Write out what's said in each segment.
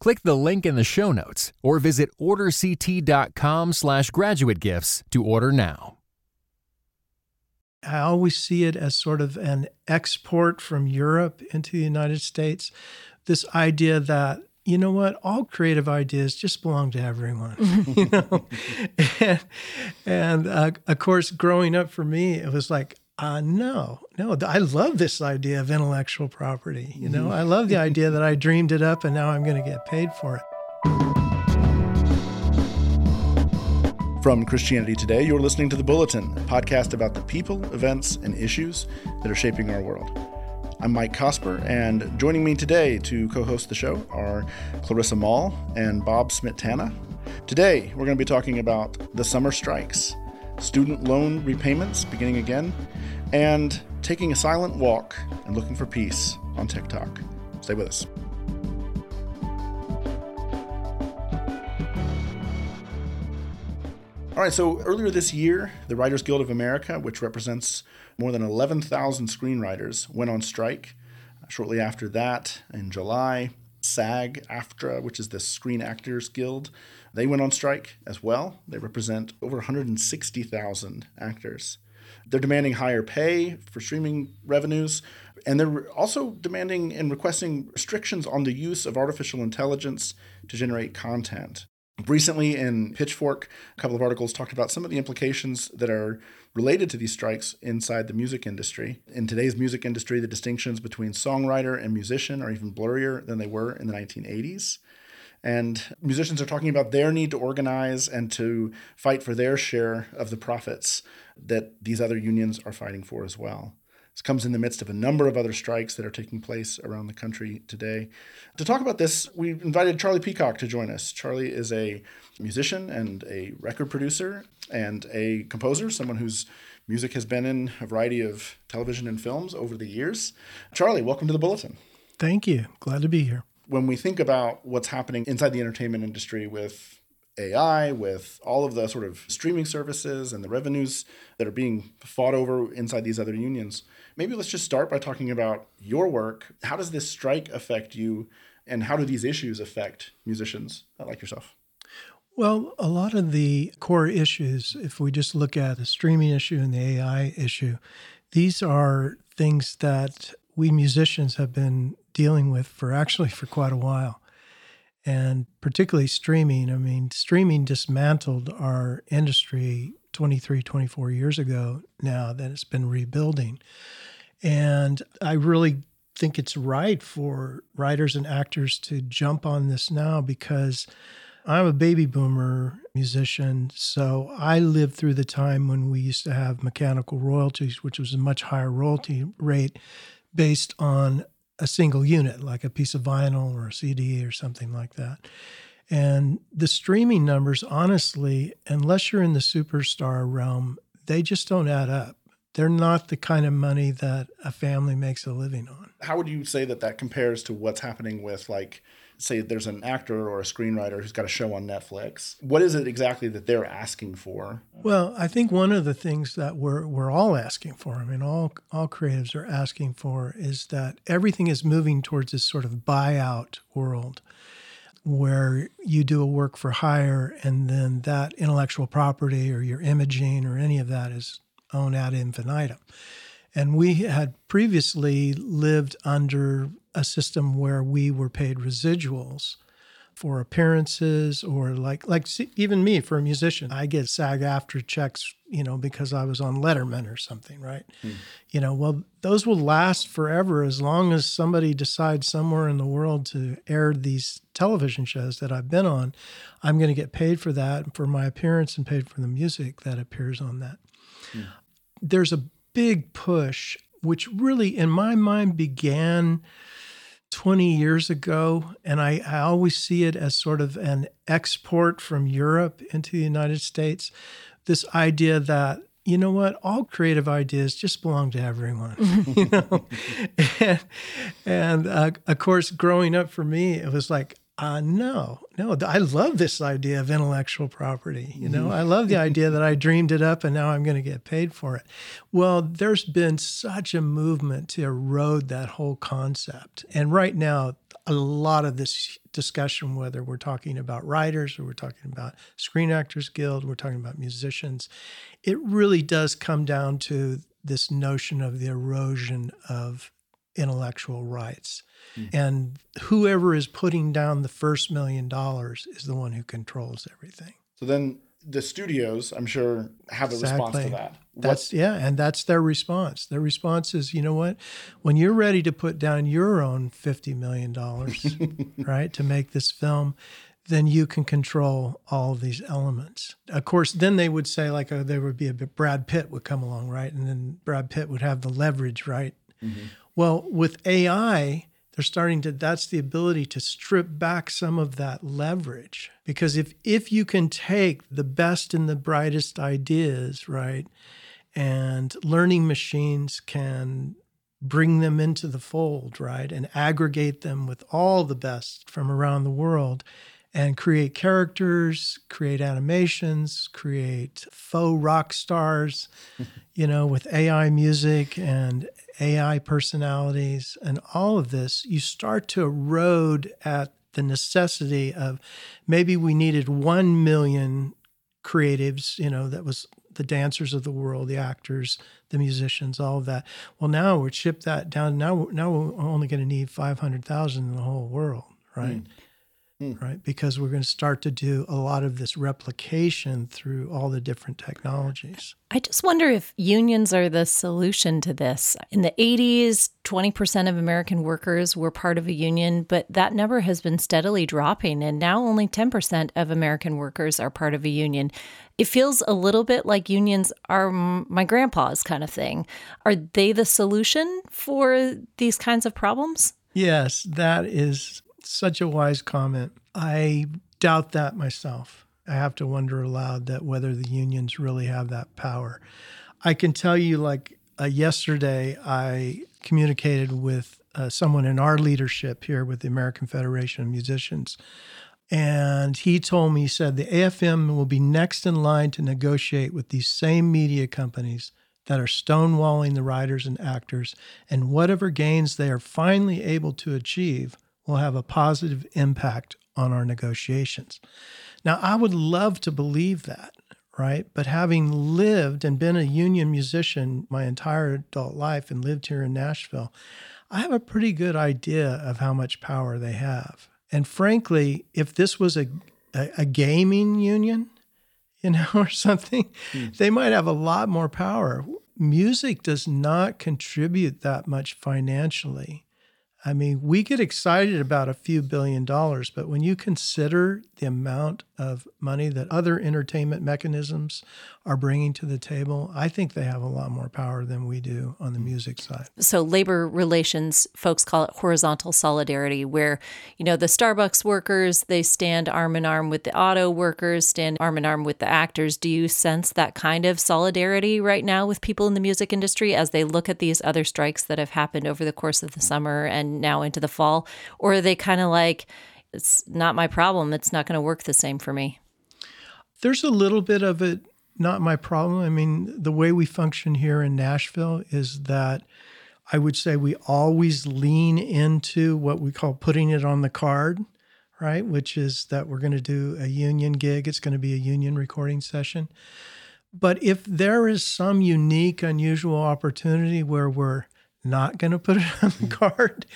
Click the link in the show notes or visit orderct.com slash graduate gifts to order now. I always see it as sort of an export from Europe into the United States. This idea that you know what all creative ideas just belong to everyone you know and, and uh, of course growing up for me it was like uh, no, no. I love this idea of intellectual property. You know, I love the idea that I dreamed it up and now I'm going to get paid for it. From Christianity Today, you're listening to The Bulletin, a podcast about the people, events, and issues that are shaping our world. I'm Mike Cosper, and joining me today to co host the show are Clarissa Moll and Bob Smietana. Today, we're going to be talking about the summer strikes, student loan repayments beginning again, and taking a silent walk and looking for peace on TikTok. Stay with us. All right, so earlier this year, the Writers Guild of America, which represents more than 11,000 screenwriters, went on strike. Shortly after that, in July, SAG AFTRA, which is the Screen Actors Guild, they went on strike as well. They represent over 160,000 actors. They're demanding higher pay for streaming revenues, and they're also demanding and requesting restrictions on the use of artificial intelligence to generate content. Recently, in Pitchfork, a couple of articles talked about some of the implications that are related to these strikes inside the music industry. In today's music industry, the distinctions between songwriter and musician are even blurrier than they were in the 1980s. And musicians are talking about their need to organize and to fight for their share of the profits that these other unions are fighting for as well. This comes in the midst of a number of other strikes that are taking place around the country today. To talk about this, we invited Charlie Peacock to join us. Charlie is a musician and a record producer and a composer, someone whose music has been in a variety of television and films over the years. Charlie, welcome to the Bulletin. Thank you. Glad to be here when we think about what's happening inside the entertainment industry with AI, with all of the sort of streaming services and the revenues that are being fought over inside these other unions, maybe let's just start by talking about your work. How does this strike affect you, and how do these issues affect musicians like yourself? Well, a lot of the core issues, if we just look at the streaming issue and the AI issue, these are things that we musicians have been dealing with for actually for quite a while. And particularly streaming. I mean, streaming dismantled our industry 23, 24 years ago now that it's been rebuilding. And I really think it's right for writers and actors to jump on this now because I'm a baby boomer musician. So I lived through the time when we used to have mechanical royalties, which was a much higher royalty rate based on a single unit, like a piece of vinyl or a CD or something like that. And the streaming numbers, honestly, unless you're in the superstar realm, they just don't add up. They're not the kind of money that a family makes a living on. How would you say that that compares to what's happening with like say there's an actor or a screenwriter who's got a show on Netflix. What is it exactly that they're asking for? Well, I think one of the things that we're we're all asking for, I mean all all creatives are asking for is that everything is moving towards this sort of buyout world where you do a work for hire and then that intellectual property or your imaging or any of that is owned ad infinitum. And we had previously lived under a system where we were paid residuals for appearances or like like even me for a musician i get SAG AFTRA checks you know because i was on letterman or something right hmm. you know well those will last forever as long as somebody decides somewhere in the world to air these television shows that i've been on i'm going to get paid for that for my appearance and paid for the music that appears on that hmm. there's a big push which really in my mind began 20 years ago, and I, I always see it as sort of an export from Europe into the United States. This idea that you know what all creative ideas just belong to everyone you know and, and uh, of course growing up for me it was like uh, no, no, I love this idea of intellectual property. You know, I love the idea that I dreamed it up and now I'm going to get paid for it. Well, there's been such a movement to erode that whole concept. And right now, a lot of this discussion, whether we're talking about writers or we're talking about Screen Actors Guild, we're talking about musicians, it really does come down to this notion of the erosion of intellectual rights. Mm-hmm. And whoever is putting down the first million dollars is the one who controls everything. So then the studios, I'm sure, have a exactly. response to that. That's yeah, and that's their response. Their response is, you know what? When you're ready to put down your own fifty million dollars, right, to make this film, then you can control all of these elements. Of course, then they would say like oh, there would be a Brad Pitt would come along, right, and then Brad Pitt would have the leverage, right. Mm-hmm. Well, with AI, they're starting to that's the ability to strip back some of that leverage. Because if if you can take the best and the brightest ideas right and learning machines can bring them into the fold right and aggregate them with all the best from around the world and create characters, create animations, create faux rock stars, you know, with AI music and AI personalities and all of this, you start to erode at the necessity of maybe we needed 1 million creatives, you know, that was the dancers of the world, the actors, the musicians, all of that. Well, now we're chipped that down. Now, now we're only going to need 500,000 in the whole world, right? Mm. Mm. Right, because we're going to start to do a lot of this replication through all the different technologies. I just wonder if unions are the solution to this. In the 80s, 20% of American workers were part of a union, but that number has been steadily dropping, and now only 10% of American workers are part of a union. It feels a little bit like unions are my grandpa's kind of thing. Are they the solution for these kinds of problems? Yes, that is such a wise comment. I doubt that myself. I have to wonder aloud that whether the unions really have that power. I can tell you, like uh, yesterday, I communicated with uh, someone in our leadership here with the American Federation of Musicians. And he told me, he said, the AFM will be next in line to negotiate with these same media companies that are stonewalling the writers and actors. And whatever gains they are finally able to achieve will have a positive impact on our negotiations. Now, I would love to believe that, right? But having lived and been a union musician my entire adult life and lived here in Nashville, I have a pretty good idea of how much power they have. And frankly, if this was a, a, a gaming union, you know, or something, mm. they might have a lot more power. Music does not contribute that much financially I mean, we get excited about a few billion dollars, but when you consider the amount of money that other entertainment mechanisms are bringing to the table, I think they have a lot more power than we do on the music side. So, labor relations folks call it horizontal solidarity, where, you know, the Starbucks workers, they stand arm in arm with the auto workers, stand arm in arm with the actors. Do you sense that kind of solidarity right now with people in the music industry as they look at these other strikes that have happened over the course of the summer and now into the fall? Or are they kind of like, it's not my problem. It's not going to work the same for me. There's a little bit of it not my problem. I mean, the way we function here in Nashville is that I would say we always lean into what we call putting it on the card, right? Which is that we're going to do a union gig, it's going to be a union recording session. But if there is some unique, unusual opportunity where we're not going to put it on the card,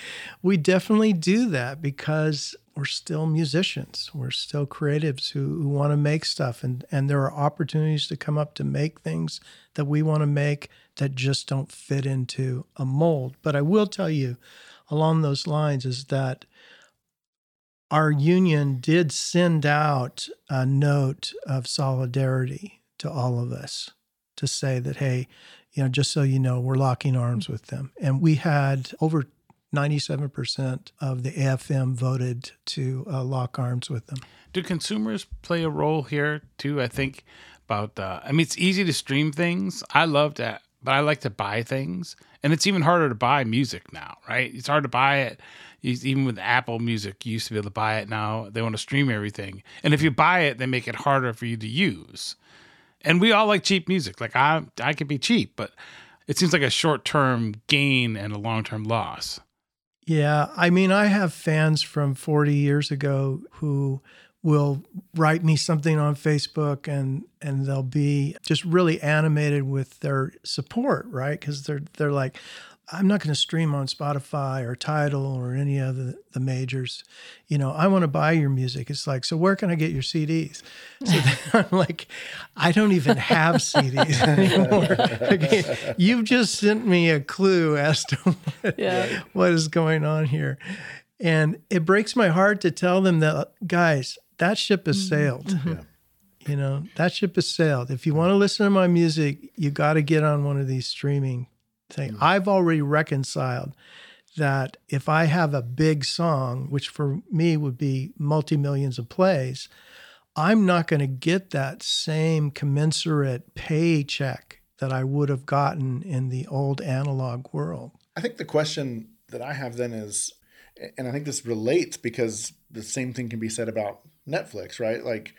we definitely do that because we're still musicians. We're still creatives who, who want to make stuff. And, and there are opportunities to come up to make things that we want to make that just don't fit into a mold. But I will tell you along those lines is that our union did send out a note of solidarity to all of us to say that, hey, you know, just so you know, we're locking arms with them. And we had over 97% of the AFM voted to uh, lock arms with them. Do consumers play a role here too? I think about, uh, I mean, it's easy to stream things. I love that, but I like to buy things. And it's even harder to buy music now, right? It's hard to buy it. Even with Apple Music, you used to be able to buy it. Now they want to stream everything. And if you buy it, they make it harder for you to use. And we all like cheap music. Like I, I could be cheap, but it seems like a short term gain and a long term loss. Yeah. I mean, I have fans from 40 years ago who will write me something on Facebook and and they'll be just really animated with their support, right? Because they're they're like, I'm not going to stream on Spotify or Tidal or any of the, the majors. You know, I want to buy your music. It's like, so where can I get your CDs? So I'm like, I don't even have CDs anymore. okay, you've just sent me a clue as to what, yeah. what is going on here. And it breaks my heart to tell them that, guys, that ship has mm-hmm. sailed. Mm-hmm. Yeah. You know, that ship has sailed. If you want to listen to my music, you got to get on one of these streaming thing. Mm-hmm. I've already reconciled that if I have a big song, which for me would be multi millions of plays, I'm not going to get that same commensurate paycheck that I would have gotten in the old analog world. I think the question that I have then is, and I think this relates because the same thing can be said about Netflix, right? Like,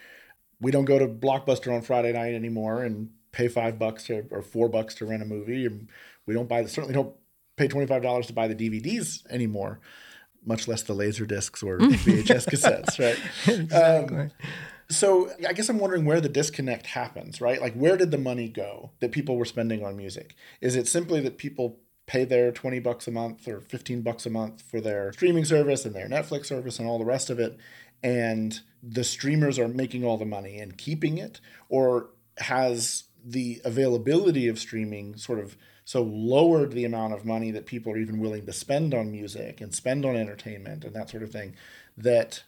we don't go to Blockbuster on Friday night anymore and pay five bucks to, or four bucks to rent a movie. And we don't buy the certainly don't pay twenty five dollars to buy the DVDs anymore, much less the laser discs or VHS cassettes, right? exactly. Um, so I guess I'm wondering where the disconnect happens, right? Like where did the money go that people were spending on music? Is it simply that people pay their 20 bucks a month or 15 bucks a month for their streaming service and their Netflix service and all the rest of it and the streamers are making all the money and keeping it or has the availability of streaming sort of so lowered the amount of money that people are even willing to spend on music and spend on entertainment and that sort of thing that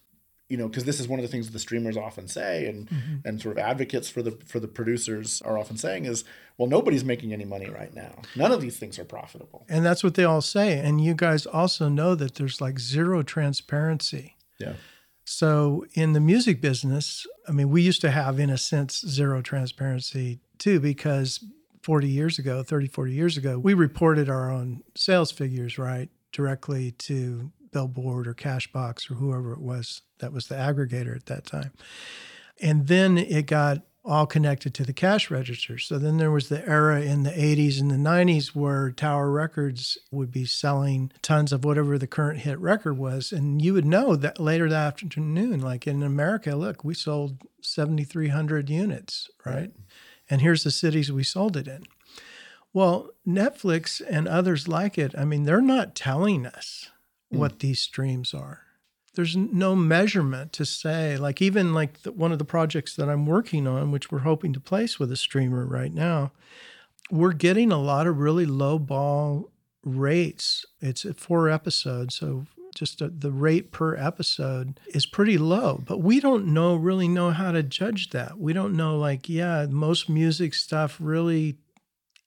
you know because this is one of the things that the streamers often say and mm-hmm. and sort of advocates for the for the producers are often saying is well nobody's making any money right now. None of these things are profitable. And that's what they all say. And you guys also know that there's like zero transparency. Yeah. So in the music business i mean we used to have in a sense zero transparency too because 40 years ago, 30, 40 years ago, we reported our own sales figures, right, directly to Billboard or Cashbox or whoever it was that was the aggregator at that time. And then it got all connected to the cash register. So then there was the era in the 80s and the 90s where Tower Records would be selling tons of whatever the current hit record was. And you would know that later that afternoon, like in America, look, we sold 7,300 units, right? right and here's the cities we sold it in. Well, Netflix and others like it, I mean, they're not telling us mm. what these streams are. There's no measurement to say, like, even like the, one of the projects that I'm working on, which we're hoping to place with a streamer right now, we're getting a lot of really low ball rates. It's four episodes, so just a, the rate per episode is pretty low but we don't know really know how to judge that. We don't know like yeah most music stuff really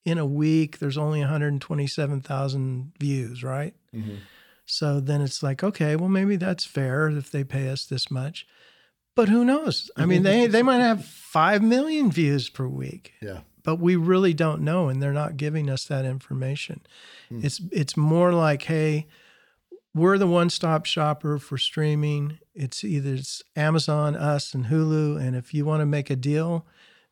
in a week there's only 127000 views right? Mm-hmm. so then it's like okay well maybe that's fair if they pay us this much but who knows? I mean they they might have 5 million views per week. Yeah. But we really don't know and they're not giving us that information. Mm. it's it's more like hey we're the one-stop shopper for streaming. It's either it's Amazon, us, and Hulu. And if you want to make a deal,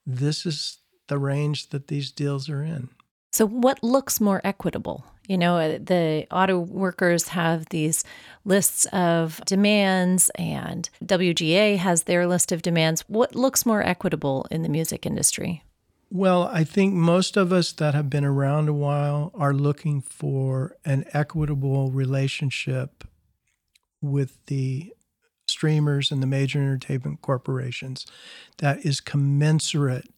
this is the range that these deals are in. So, what looks more equitable? You know, uh, the auto workers have these lists of demands, and WGA has their list of demands. What looks more equitable in the music industry? Well, I think most of us that have been around a while are looking for an equitable relationship with the streamers and the major entertainment corporations that is commensurate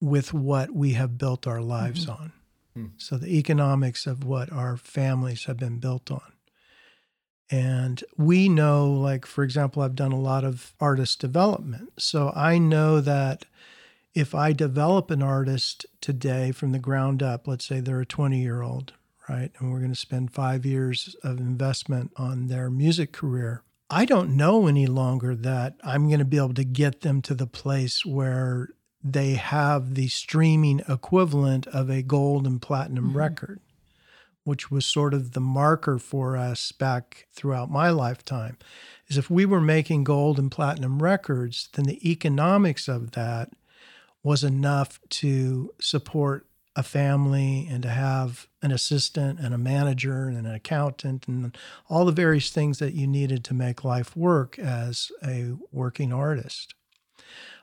with what we have built our lives mm-hmm. on. Mm. So, the economics of what our families have been built on. And we know, like, for example, I've done a lot of artist development. So I know that if I develop an artist today from the ground up, let's say they're a 20 year old, right? And we're going to spend five years of investment on their music career. I don't know any longer that I'm going to be able to get them to the place where they have the streaming equivalent of a gold and platinum mm-hmm. record, which was sort of the marker for us back throughout my lifetime. Is if we were making gold and platinum records, then the economics of that was enough to support a family and to have an assistant and a manager and an accountant and all the various things that you needed to make life work as a working artist.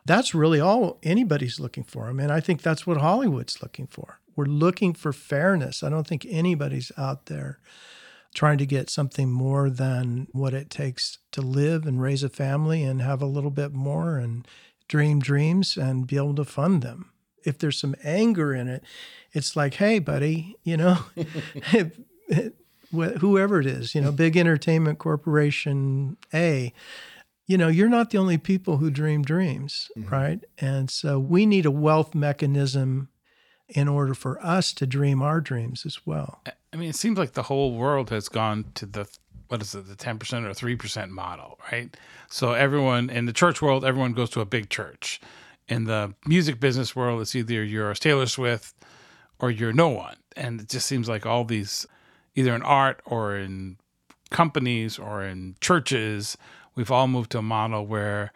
That's really all anybody's looking for. I mean, I think that's what Hollywood's looking for. We're looking for fairness. I don't think anybody's out there trying to get something more than what it takes to live and raise a family and have a little bit more and dream dreams and be able to fund them if there's some anger in it, it's like, hey, buddy, you know, whoever it is, you know, big entertainment corporation A, you know, you're not the only people who dream dreams, mm-hmm. right? And so we need a wealth mechanism in order for us to dream our dreams as well. I mean, it seems like the whole world has gone to the what is it, the 10% or 3% model, right? So everyone in the church world, everyone goes to a big church in the music business world, it's either you're Taylor Swift or you're no one. And it just seems like all these, either in art or in companies or in churches, we've all moved to a model where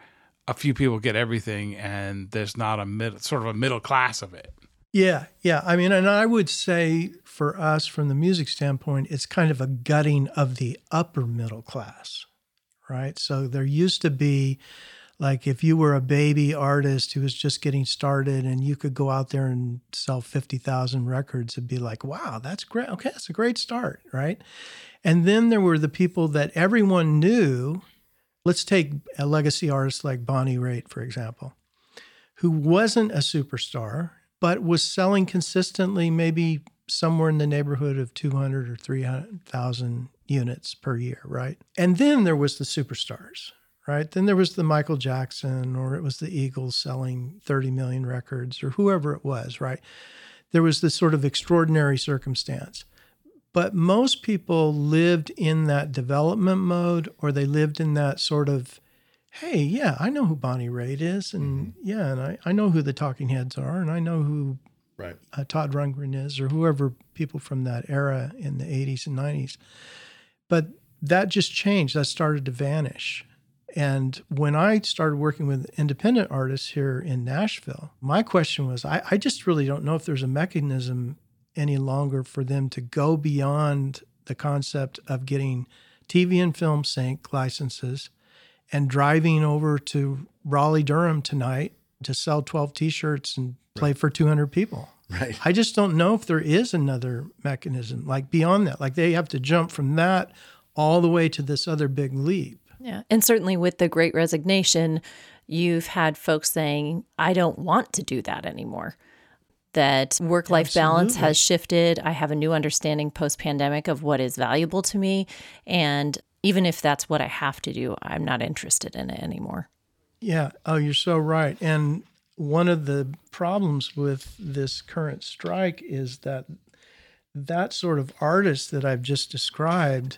a few people get everything and there's not a mid, sort of a middle class of it. Yeah, yeah. I mean, and I would say for us, from the music standpoint, it's kind of a gutting of the upper middle class, right? So there used to be like if you were a baby artist who was just getting started and you could go out there and sell 50,000 records it'd be like wow that's great okay that's a great start right and then there were the people that everyone knew let's take a legacy artist like Bonnie Raitt for example who wasn't a superstar but was selling consistently maybe somewhere in the neighborhood of 200 or 300,000 units per year right and then there was the superstars right? Then there was the Michael Jackson, or it was the Eagles selling 30 million records, or whoever it was, right? There was this sort of extraordinary circumstance. But most people lived in that development mode, or they lived in that sort of, hey, yeah, I know who Bonnie Raitt is, and mm-hmm. yeah, and I, I know who the Talking Heads are, and I know who right. uh, Todd Rundgren is, or whoever people from that era in the 80s and 90s. But that just changed. That started to vanish. And when I started working with independent artists here in Nashville, my question was I, I, just really don't know if there's a mechanism any longer for them to go beyond the concept of getting TV and film sync licenses and driving over to Raleigh Durham tonight to sell 12 t shirts and play right. for 200 people. Right. I just don't know if there is another mechanism like beyond that. Like they have to jump from that all the way to this other big leap. Yeah. And certainly with the great resignation, you've had folks saying, I don't want to do that anymore. That work life balance has shifted. I have a new understanding post pandemic of what is valuable to me. And even if that's what I have to do, I'm not interested in it anymore. Yeah. Oh, you're so right. And one of the problems with this current strike is that that sort of artist that I've just described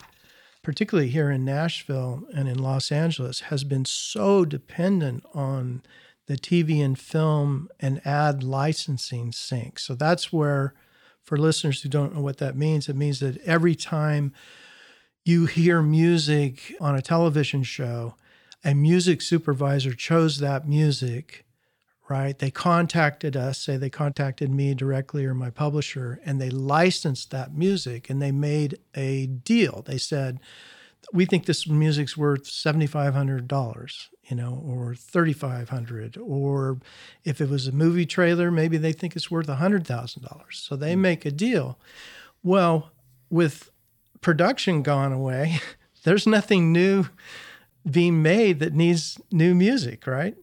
particularly here in Nashville and in Los Angeles, has been so dependent on the TV and film and ad licensing sync. So that's where, for listeners who don't know what that means, it means that every time you hear music on a television show, a music supervisor chose that music right? They contacted us, say they contacted me directly or my publisher, and they licensed that music and they made a deal. They said, we think this music's worth $7,500, you know, or 3,500, or if it was a movie trailer, maybe they think it's worth $100,000. So they mm. make a deal. Well, with production gone away, there's nothing new being made that needs new music, right?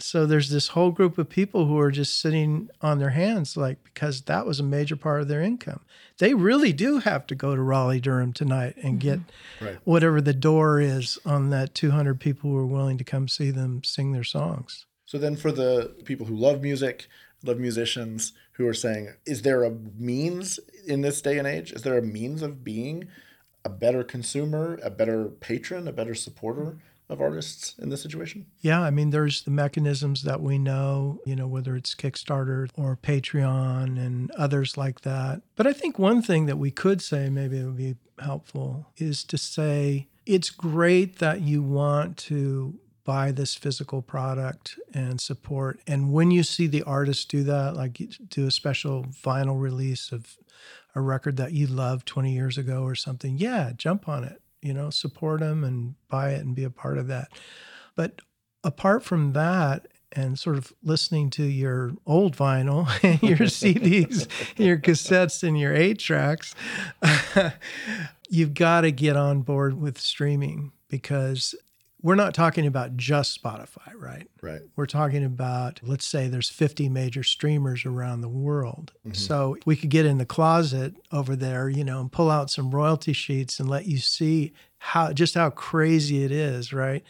so there's this whole group of people who are just sitting on their hands like because that was a major part of their income they really do have to go to raleigh durham tonight and get mm-hmm. right. whatever the door is on that 200 people who are willing to come see them sing their songs so then for the people who love music of musicians who are saying, is there a means in this day and age? Is there a means of being a better consumer, a better patron, a better supporter of artists in this situation? Yeah, I mean, there's the mechanisms that we know, you know, whether it's Kickstarter or Patreon and others like that. But I think one thing that we could say, maybe it would be helpful, is to say it's great that you want to buy this physical product and support. And when you see the artist do that, like do a special vinyl release of a record that you loved 20 years ago or something, yeah, jump on it, you know, support them and buy it and be a part of that. But apart from that, and sort of listening to your old vinyl, your CDs, your cassettes, and your eight tracks, you've got to get on board with streaming because we're not talking about just Spotify, right? Right. We're talking about, let's say there's 50 major streamers around the world. Mm-hmm. So we could get in the closet over there, you know, and pull out some royalty sheets and let you see how just how crazy it is, right?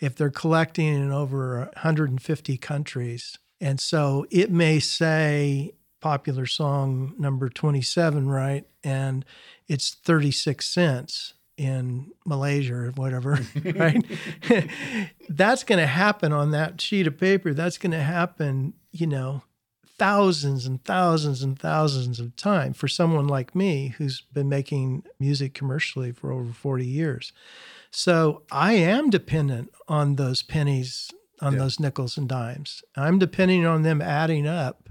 If they're collecting in over 150 countries. And so it may say popular song number 27, right? And it's 36 cents in Malaysia or whatever, right? That's going to happen on that sheet of paper. That's going to happen, you know, thousands and thousands and thousands of times for someone like me who's been making music commercially for over 40 years. So I am dependent on those pennies, on yeah. those nickels and dimes. I'm depending on them adding up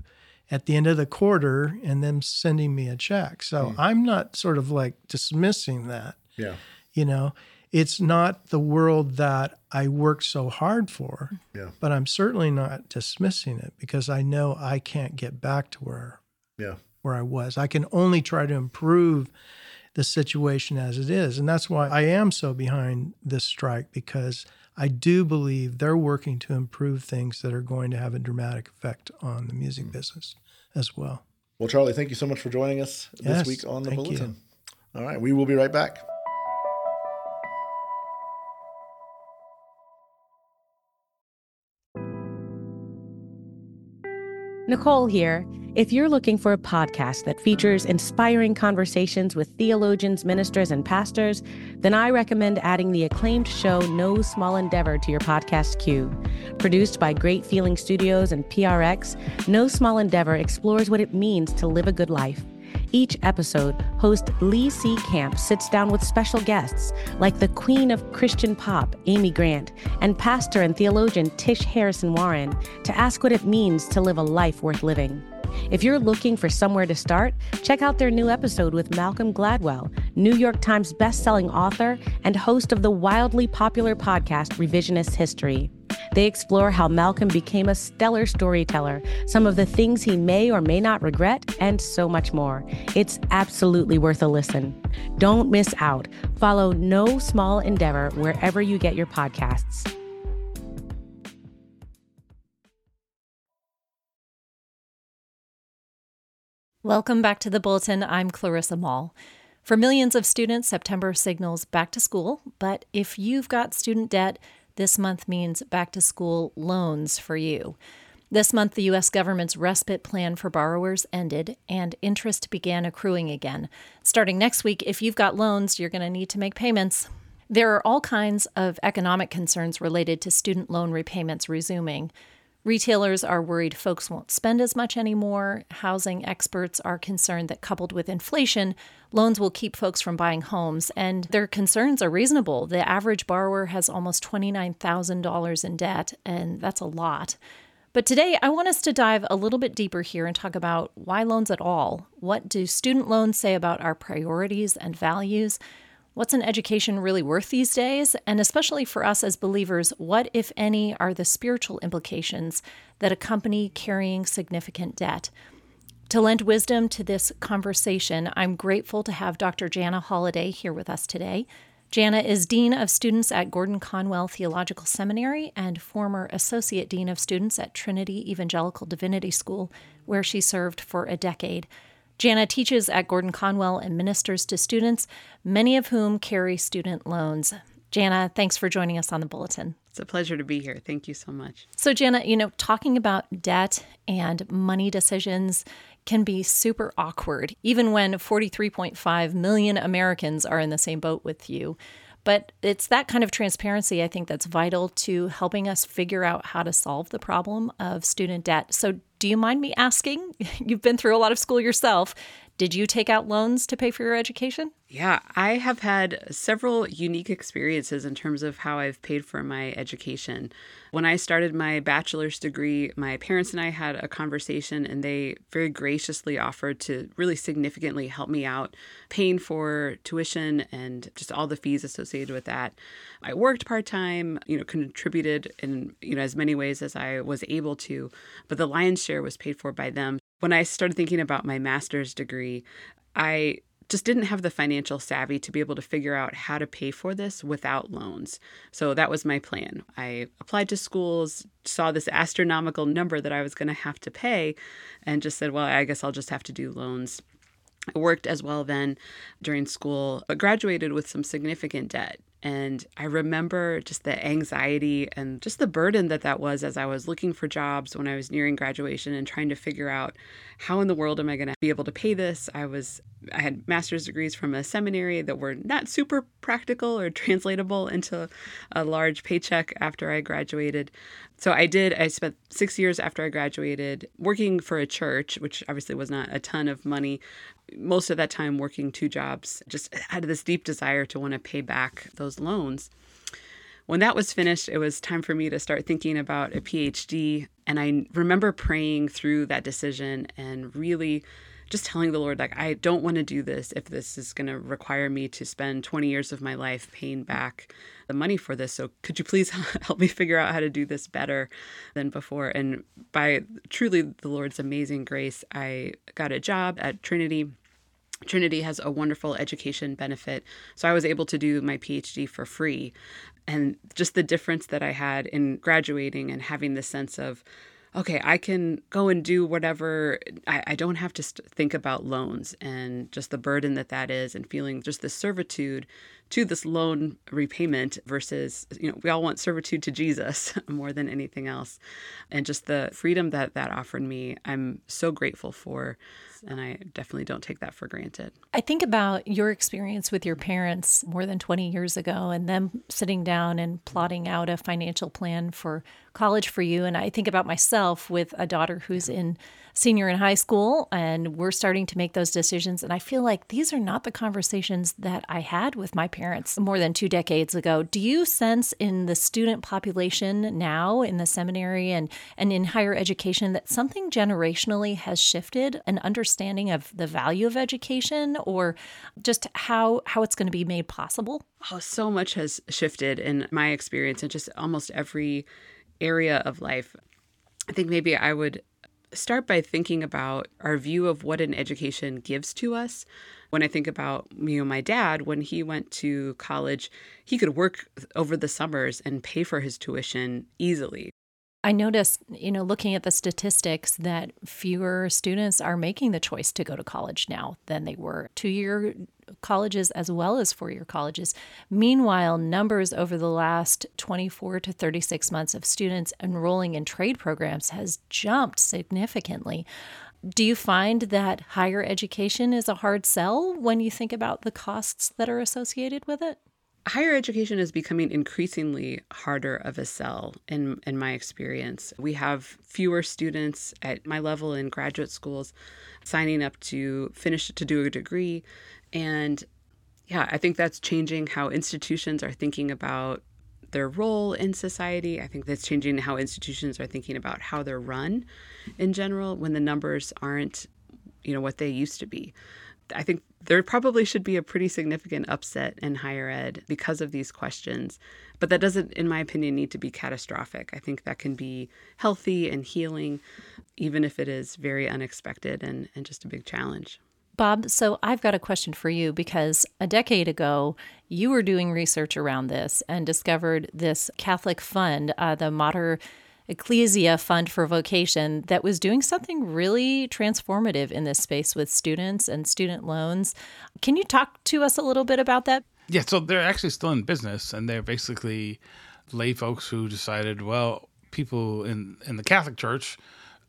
at the end of the quarter and them sending me a check. So mm. I'm not sort of like dismissing that. Yeah. You know, it's not the world that I worked so hard for. Yeah. But I'm certainly not dismissing it because I know I can't get back to where yeah. where I was. I can only try to improve the situation as it is. And that's why I am so behind this strike because I do believe they're working to improve things that are going to have a dramatic effect on the music mm. business as well. Well, Charlie, thank you so much for joining us yes, this week on the Bulletin. You. All right, we will be right back. Nicole here. If you're looking for a podcast that features inspiring conversations with theologians, ministers, and pastors, then I recommend adding the acclaimed show No Small Endeavor to your podcast queue. Produced by Great Feeling Studios and PRX, No Small Endeavor explores what it means to live a good life. Each episode, host Lee C. Camp sits down with special guests like the queen of Christian pop, Amy Grant, and pastor and theologian Tish Harrison Warren to ask what it means to live a life worth living. If you're looking for somewhere to start, check out their new episode with Malcolm Gladwell, New York Times bestselling author and host of the wildly popular podcast Revisionist History. They explore how Malcolm became a stellar storyteller, some of the things he may or may not regret, and so much more. It's absolutely worth a listen. Don't miss out. Follow No Small Endeavor wherever you get your podcasts. Welcome back to the Bulletin. I'm Clarissa Moll. For millions of students, September signals back to school, but if you've got student debt, this month means back to school loans for you. This month, the U.S. government's respite plan for borrowers ended and interest began accruing again. Starting next week, if you've got loans, you're going to need to make payments. There are all kinds of economic concerns related to student loan repayments resuming. Retailers are worried folks won't spend as much anymore. Housing experts are concerned that, coupled with inflation, loans will keep folks from buying homes. And their concerns are reasonable. The average borrower has almost $29,000 in debt, and that's a lot. But today, I want us to dive a little bit deeper here and talk about why loans at all. What do student loans say about our priorities and values? What's an education really worth these days? And especially for us as believers, what, if any, are the spiritual implications that accompany carrying significant debt? To lend wisdom to this conversation, I'm grateful to have Dr. Jana Holiday here with us today. Jana is Dean of Students at Gordon Conwell Theological Seminary and former Associate Dean of Students at Trinity Evangelical Divinity School, where she served for a decade. Jana teaches at Gordon Conwell and ministers to students, many of whom carry student loans. Jana, thanks for joining us on the bulletin. It's a pleasure to be here. Thank you so much. So, Jana, you know, talking about debt and money decisions can be super awkward, even when 43.5 million Americans are in the same boat with you. But it's that kind of transparency, I think, that's vital to helping us figure out how to solve the problem of student debt. So, do you mind me asking? You've been through a lot of school yourself. Did you take out loans to pay for your education? Yeah, I have had several unique experiences in terms of how I've paid for my education. When I started my bachelor's degree, my parents and I had a conversation, and they very graciously offered to really significantly help me out paying for tuition and just all the fees associated with that. I worked part time, you know, contributed in you know as many ways as I was able to, but the lion's share was paid for by them when I started thinking about my master's degree, I just didn't have the financial savvy to be able to figure out how to pay for this without loans. So that was my plan. I applied to schools, saw this astronomical number that I was going to have to pay, and just said, well, I guess I'll just have to do loans. I worked as well then during school, but graduated with some significant debt. And I remember just the anxiety and just the burden that that was as I was looking for jobs when I was nearing graduation and trying to figure out how in the world am I going to be able to pay this? I was I had master's degrees from a seminary that were not super practical or translatable into a large paycheck after I graduated. So I did I spent 6 years after I graduated working for a church, which obviously was not a ton of money, most of that time working two jobs, just had this deep desire to want to pay back those loans. When that was finished, it was time for me to start thinking about a PhD. And I remember praying through that decision and really just telling the Lord, like, I don't want to do this if this is going to require me to spend 20 years of my life paying back the money for this. So could you please help me figure out how to do this better than before? And by truly the Lord's amazing grace, I got a job at Trinity. Trinity has a wonderful education benefit. So I was able to do my PhD for free. And just the difference that I had in graduating and having the sense of, okay, I can go and do whatever. I, I don't have to st- think about loans and just the burden that that is, and feeling just the servitude to this loan repayment versus, you know, we all want servitude to Jesus more than anything else. And just the freedom that that offered me, I'm so grateful for and I definitely don't take that for granted. I think about your experience with your parents more than 20 years ago and them sitting down and plotting out a financial plan for college for you. And I think about myself with a daughter who's in senior in high school and we're starting to make those decisions. And I feel like these are not the conversations that I had with my parents more than two decades ago. Do you sense in the student population now in the seminary and, and in higher education that something generationally has shifted, an understanding of the value of education or just how, how it's going to be made possible? Oh, so much has shifted in my experience in just almost every area of life. I think maybe I would start by thinking about our view of what an education gives to us. When I think about you know my dad, when he went to college, he could work over the summers and pay for his tuition easily. I noticed, you know, looking at the statistics that fewer students are making the choice to go to college now than they were two year colleges as well as four year colleges. Meanwhile, numbers over the last 24 to 36 months of students enrolling in trade programs has jumped significantly. Do you find that higher education is a hard sell when you think about the costs that are associated with it? Higher education is becoming increasingly harder of a sell in in my experience. We have fewer students at my level in graduate schools signing up to finish to do a degree and yeah, I think that's changing how institutions are thinking about their role in society. I think that's changing how institutions are thinking about how they're run in general when the numbers aren't, you know, what they used to be. I think there probably should be a pretty significant upset in higher ed because of these questions. But that doesn't, in my opinion, need to be catastrophic. I think that can be healthy and healing, even if it is very unexpected and, and just a big challenge. Bob, so I've got a question for you because a decade ago, you were doing research around this and discovered this Catholic fund, uh, the Mater Ecclesiae Fund for Vocation that was doing something really transformative in this space with students and student loans. Can you talk to us a little bit about that? Yeah, so they're actually still in business, and they're basically lay folks who decided, well, people in in the Catholic Church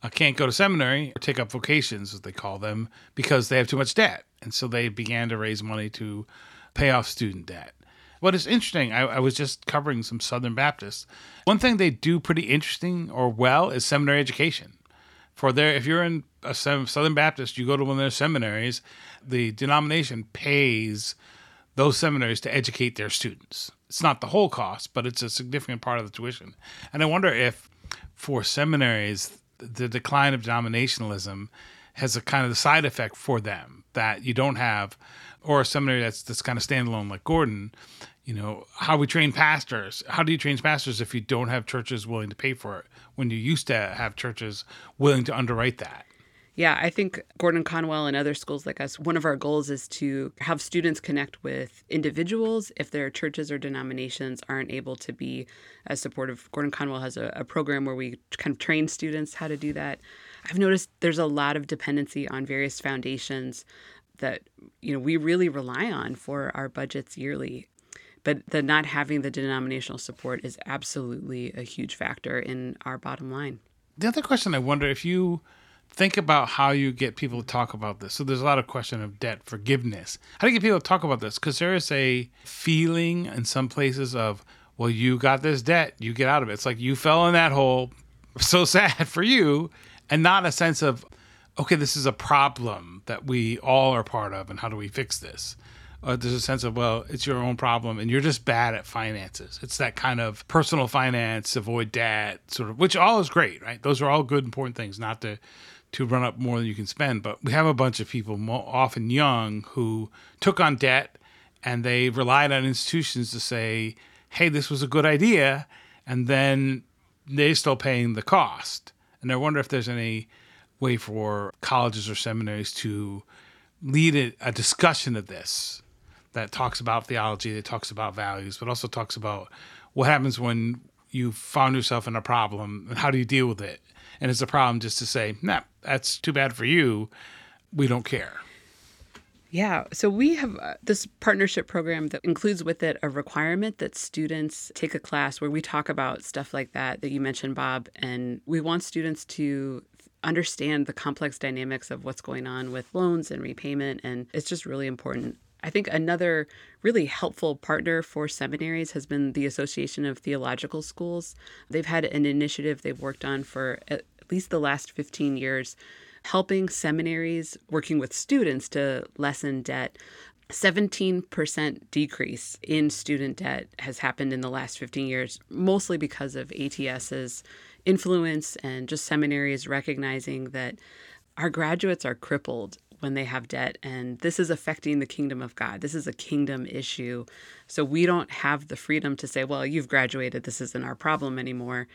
uh, can't go to seminary or take up vocations, as they call them, because they have too much debt, and so they began to raise money to pay off student debt. What is interesting, I, I was just covering some Southern Baptists. One thing they do pretty interesting or well is seminary education. For their, if you're in a Southern Baptist, you go to one of their seminaries, the denomination pays those seminaries to educate their students. It's not the whole cost, but it's a significant part of the tuition. And I wonder if for seminaries, the decline of denominationalism has a kind of side effect for them that you don't have, or a seminary that's that's kind of standalone like Gordon. You know how we train pastors. How do you train pastors if you don't have churches willing to pay for it? When you used to have churches willing to underwrite that. Yeah, I think Gordon Conwell and other schools like us, one of our goals is to have students connect with individuals if their churches or denominations aren't able to be as supportive. Gordon Conwell has a, a program where we kind of train students how to do that. I've noticed there's a lot of dependency on various foundations that you know we really rely on for our budgets yearly but the not having the denominational support is absolutely a huge factor in our bottom line. The other question I wonder if you think about how you get people to talk about this. So there's a lot of question of debt forgiveness. How do you get people to talk about this? Because there is a feeling in some places of, well, you got this debt, you get out of it. It's like you fell in that hole. So sad for you, and not a sense of, okay, this is a problem that we all are part of, and how do we fix this? Uh, there's a sense of well it's your own problem and you're just bad at finances it's that kind of personal finance avoid debt sort of which all is great right those are all good important things not to to run up more than you can spend. But we have a bunch of people, often young, who took on debt and they relied on institutions to say, hey, this was a good idea. And then they're still paying the cost. And I wonder if there's any way for colleges or seminaries to lead a, a discussion of this that talks about theology, that talks about values, but also talks about what happens when you found yourself in a problem and how do you deal with it and it's a problem just to say, nah, that's too bad for you. We don't care. Yeah. So we have uh, this partnership program that includes with it a requirement that students take a class where we talk about stuff like that, that you mentioned, Bob. And we want students to understand the complex dynamics of what's going on with loans and repayment. And it's just really important. I think another really helpful partner for seminaries has been the Association of Theological Schools. They've had an initiative they've worked on for at least the last 15 years, helping seminaries working with students to lessen debt. 17% decrease in student debt has happened in the last 15 years, mostly because of ATS's influence and just seminaries recognizing that our graduates are crippled when they have debt. And this is affecting the kingdom of God. This is a kingdom issue. So we don't have the freedom to say, well, you've graduated. This isn't our problem anymore.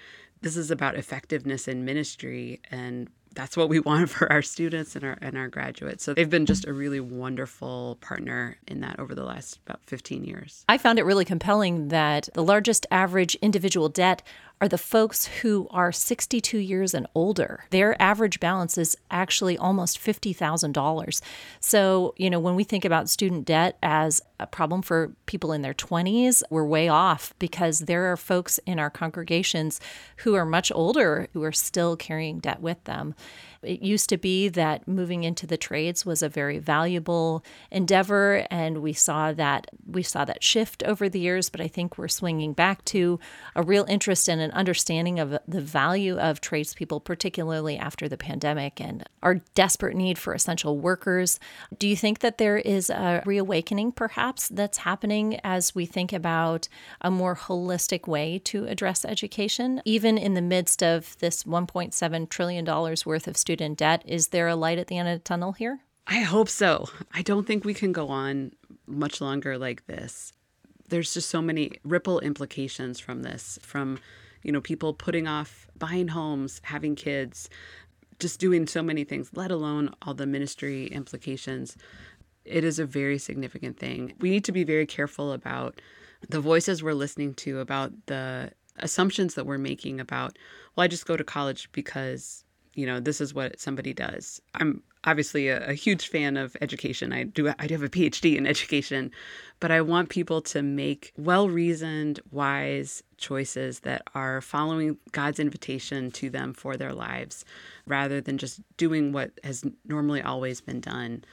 This is about effectiveness in ministry and that's what we want for our students and our and our graduates. So they've been just a really wonderful partner in that over the last about 15 years. I found it really compelling that the largest average individual debt are the folks who are 62 years and older. Their average balance is actually almost $50,000. So, you know, when we think about student debt as a problem for people in their 20s, we're way off because there are folks in our congregations who are much older who are still carrying debt with them. It used to be that moving into the trades was a very valuable endeavor, and we saw that we saw that shift over the years. But I think we're swinging back to a real interest and an understanding of the value of tradespeople, particularly after the pandemic and our desperate need for essential workers. Do you think that there is a reawakening, perhaps, that's happening as we think about a more holistic way to address education, even in the midst of this $1.7 trillion worth of student? Student debt. Is there a light at the end of the tunnel here? I hope so. I don't think we can go on much longer like this. There's just so many ripple implications from this, from you know people putting off buying homes, having kids, just doing so many things, let alone all the ministry implications. It is a very significant thing. We need to be very careful about the voices we're listening to, about the assumptions that we're making about, well, I just go to college because you know, this is what somebody does. I'm obviously a, a, huge fan of education. I do I do have a PhD in education, but I want people to make well-reasoned, wise choices that are following God's invitation to them for their lives rather than just doing what has normally always been done.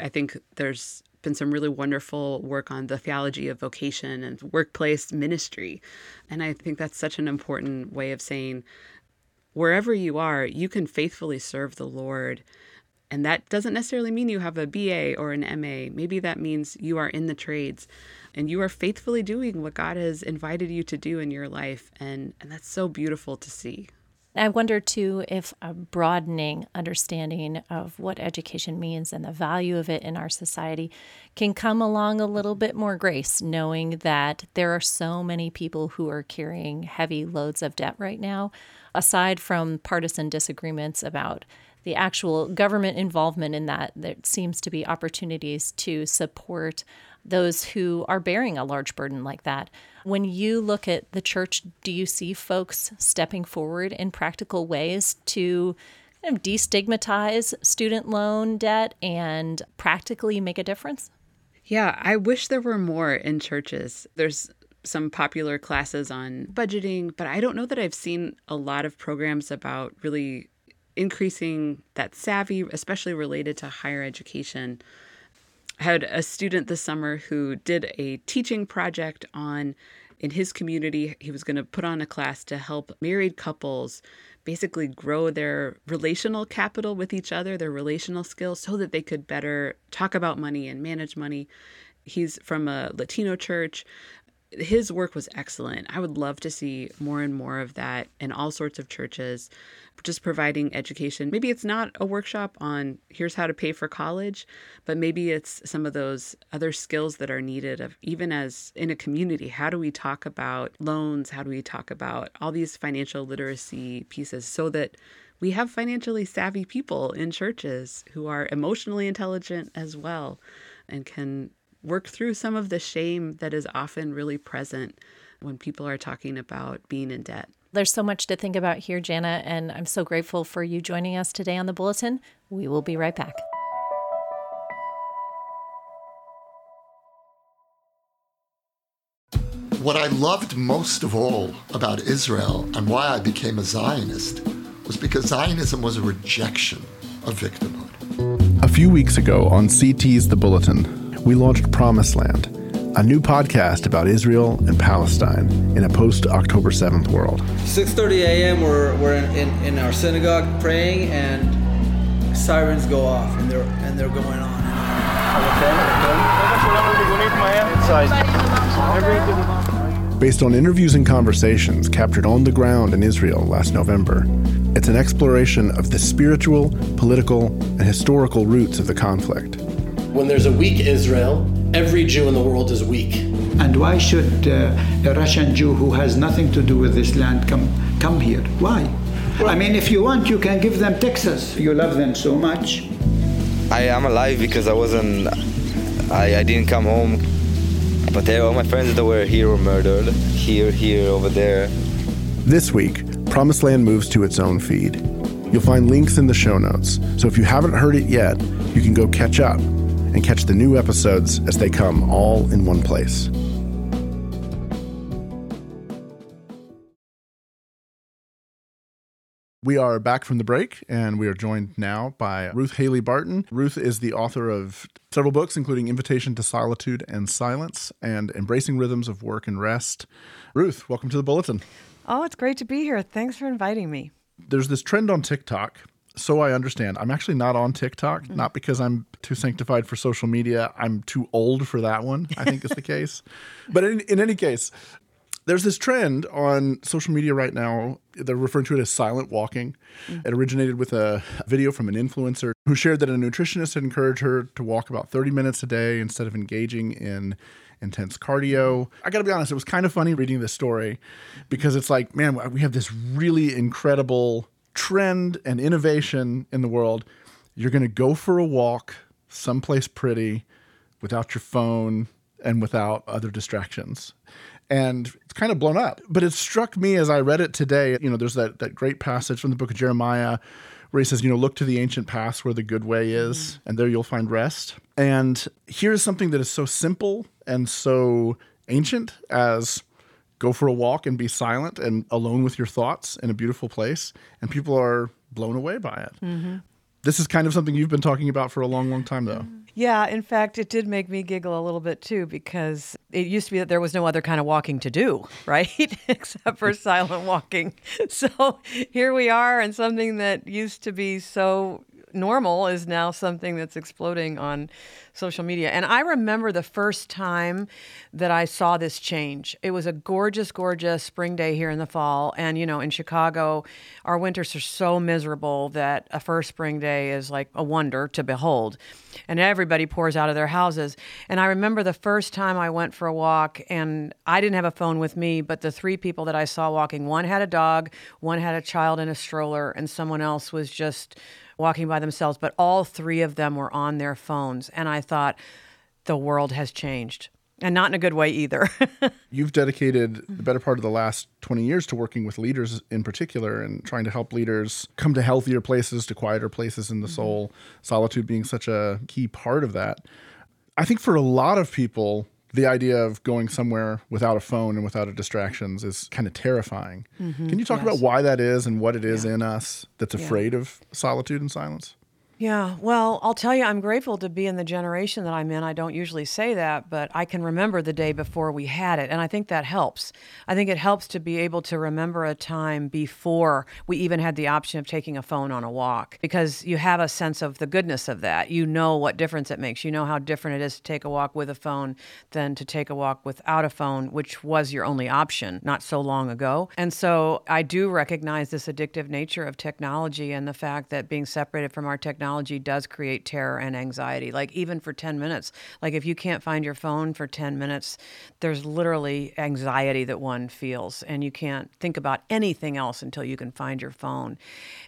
I think there's been some really wonderful work on the theology of vocation and workplace ministry. And I think that's such an important way of saying wherever you are, you can faithfully serve the Lord. And that doesn't necessarily mean you have a BA or an MA. Maybe that means you are in the trades and you are faithfully doing what God has invited you to do in your life. And, and that's so beautiful to see. I wonder too if a broadening understanding of what education means and the value of it in our society can come along a little bit more grace, knowing that there are so many people who are carrying heavy loads of debt right now, aside from partisan disagreements about the actual government involvement in that, there seems to be opportunities to support those who are bearing a large burden like that. When you look at the church, do you see folks stepping forward in practical ways to kind of destigmatize student loan debt and practically make a difference? Yeah, I wish there were more in churches. There's some popular classes on budgeting, but I don't know that I've seen a lot of programs about really increasing that savvy, especially related to higher education. I had a student this summer who did a teaching project on in his community. He was going to put on a class to help married couples basically grow their relational capital with each other, their relational skills, so that they could better talk about money and manage money. He's from a Latino church his work was excellent. I would love to see more and more of that in all sorts of churches, just providing education. Maybe it's not a workshop on here's how to pay for college, but maybe it's some of those other skills that are needed of even as in a community, how do we talk about loans? How do we talk about all these financial literacy pieces so that we have financially savvy people in churches who are emotionally intelligent as well and can work through some of the shame that is often really present when people are talking about being in debt. There's so much to think about here, Jana, and I'm so grateful for you joining us today on the Bulletin. We will be right back. What I loved most of all about Israel and why I became a Zionist was because Zionism was a rejection of victimhood. A few weeks ago on CT's The Bulletin, we launched Promised Land, a new podcast about Israel and Palestine in a post-October 7th world. 6.30 a.m. We're, we're in, in, in, our synagogue praying and sirens go off and they're, and they're going on and on. Based on interviews and conversations captured on the ground in Israel last November, it's an exploration of the spiritual, political, and historical roots of the conflict when there's a weak Israel, every Jew in the world is weak. And why should uh, a Russian Jew who has nothing to do with this land come come here? Why? I mean, if you want, you can give them Texas. You love them so much. I am alive because I wasn't. I, I didn't come home. But they, all my friends that were here were murdered. Here, here, over there. This week, Promised Land moves to its own feed. You'll find links in the show notes, so if you haven't heard it yet, you can go catch up and catch the new episodes as they come all in one place. We are back from the break, and we are joined now by Ruth Haley Barton. Ruth is the author of several books, including Invitation to Solitude and Silence and Embracing Rhythms of Work and Rest. Ruth, welcome to the Bulletin. Oh, it's great to be here. Thanks for inviting me. There's this trend on TikTok so I understand. I'm actually not on TikTok, mm-hmm. not because I'm too sanctified for social media. I'm too old for that one, I think is the case. But in, in any case, there's this trend on social media right now. They're referring to it as silent walking. Mm-hmm. It originated with a video from an influencer who shared that a nutritionist had encouraged her to walk about 30 minutes a day instead of engaging in intense cardio. I got to be honest, it was kind of funny reading this story because it's like, man, we have this really incredible trend and innovation in the world, you're going to go for a walk someplace pretty without your phone and without other distractions. And it's kind of blown up. But it struck me as I read it today, you know, there's that, that great passage from the book of Jeremiah where he says, you know, look to the ancient past where the good way is, mm-hmm. and there you'll find rest. And here's something that is so simple and so ancient as go for a walk and be silent and alone with your thoughts in a beautiful place. And people are blown away by it. Mm-hmm. This is kind of something you've been talking about for a long, long time, though. Yeah, in fact, it did make me giggle a little bit too because it used to be that there was no other kind of walking to do, right? Except for silent walking. So here we are, and something that used to be so normal is now something that's exploding on social media. And I remember the first time that I saw this change. It was a gorgeous, gorgeous spring day here in the fall. And, you know, in Chicago, our winters are so miserable that a first spring day is like a wonder to behold. And everybody pours out of their houses. And I remember the first time I went for a walk, and I didn't have a phone with me, but the three people that I saw walking one had a dog, one had a child in a stroller, and someone else was just walking by themselves, but all three of them were on their phones. And I thought, the world has changed. And not in a good way either. You've dedicated the better part of the last 20 years to working with leaders in particular and trying to help leaders come to healthier places, to quieter places in the mm-hmm. soul, solitude being such a key part of that. I think for a lot of people, the idea of going somewhere without a phone and without a distractions is kind of terrifying. Mhm, Can you talk yes. about why that is and what it is in us that's Yeah. afraid of solitude and silence? Yeah, well, I'll tell you, I'm grateful to be in the generation that I'm in. I don't usually say that, but I can remember the day before we had it. And I think that helps. I think it helps to be able to remember a time before we even had the option of taking a phone on a walk because you have a sense of the goodness of that. You know what difference it makes. You know how different it is to take a walk with a phone than to take a walk without a phone, which was your only option not so long ago. And so I do recognize this addictive nature of technology and the fact that being separated from our technology does create terror and anxiety. Like even for 10 minutes, like if you can't find your phone for 10 minutes, there's literally anxiety that one feels and you can't think about anything else until you can find your phone.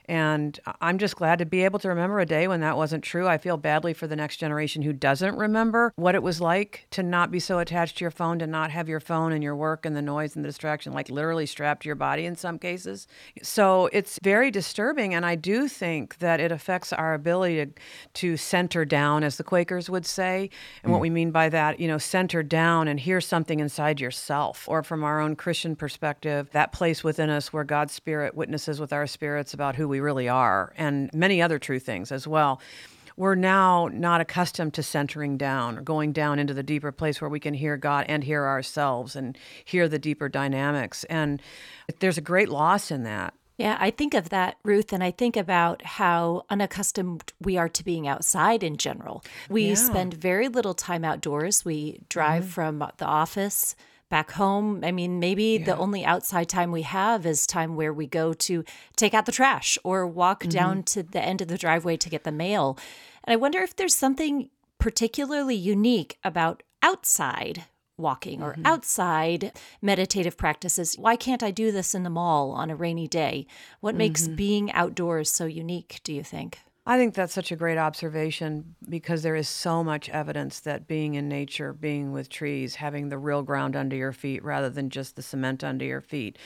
And I'm just glad to be able to remember a day when that wasn't true. I feel badly for the next generation who doesn't remember what it was like to not be so attached to your phone, to not have your phone and your work and the noise and the distraction like literally strapped to your body in some cases. So it's very disturbing. And I do think that it affects our ability to, to center down, as the Quakers would say. And what Mm. we mean by that, you know, center down and hear something inside yourself, or from our own Christian perspective, that place within us where God's Spirit witnesses with our spirits about who we really are, and many other true things as well. We're now not accustomed to centering down or going down into the deeper place where we can hear God and hear ourselves and hear the deeper dynamics. And there's a great loss in that. Yeah, I think of that, Ruth, and I think about how unaccustomed we are to being outside in general. We Yeah. spend very little time outdoors. We drive Mhm. from the office back home. I mean, maybe the only outside time we have is time where we go to take out the trash or walk down to the end of the driveway to get the mail. And I wonder if there's something particularly unique about outside walking or Mhm. outside meditative practices. Why can't I do this in the mall on a rainy day? What makes Mhm. being outdoors so unique, do you think? I think that's such a great observation because there is so much evidence that being in nature, being with trees, having the real ground under your feet rather than just the cement under your feet,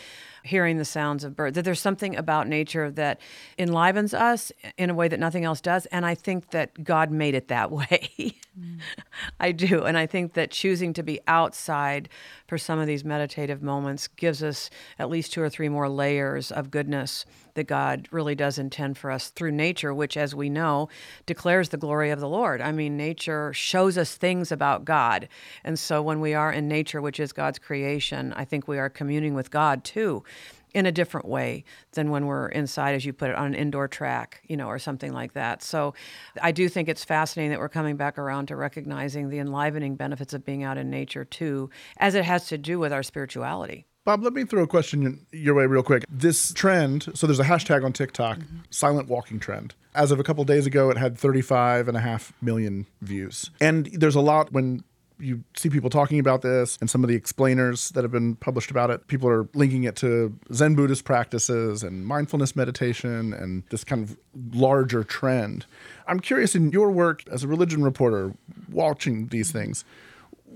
hearing the sounds of birds, that there's something about nature that enlivens us in a way that nothing else does. And I think that God made it that way. I do. And I think that choosing to be outside for some of these meditative moments gives us at least two or three more layers of goodness that God really does intend for us through nature, which, as we know, declares the glory of the Lord. I mean, nature shows us things about God. And so when we are in nature, which is God's creation, I think we are communing with God too in a different way than when we're inside, as you put it, on an indoor track, you know, or something like that. So I do think it's fascinating that we're coming back around to recognizing the enlivening benefits of being out in nature too, as it has to do with our spirituality. Bob, let me throw a question your way real quick. This trend, so there's a hashtag on TikTok, mm-hmm. silent walking trend. As of a couple days ago, it had 35 and a half million views. And there's a lot when you see people talking about this and some of the explainers that have been published about it. People are linking it to Zen Buddhist practices and mindfulness meditation and this kind of larger trend. I'm curious in your work as a religion reporter, watching these things,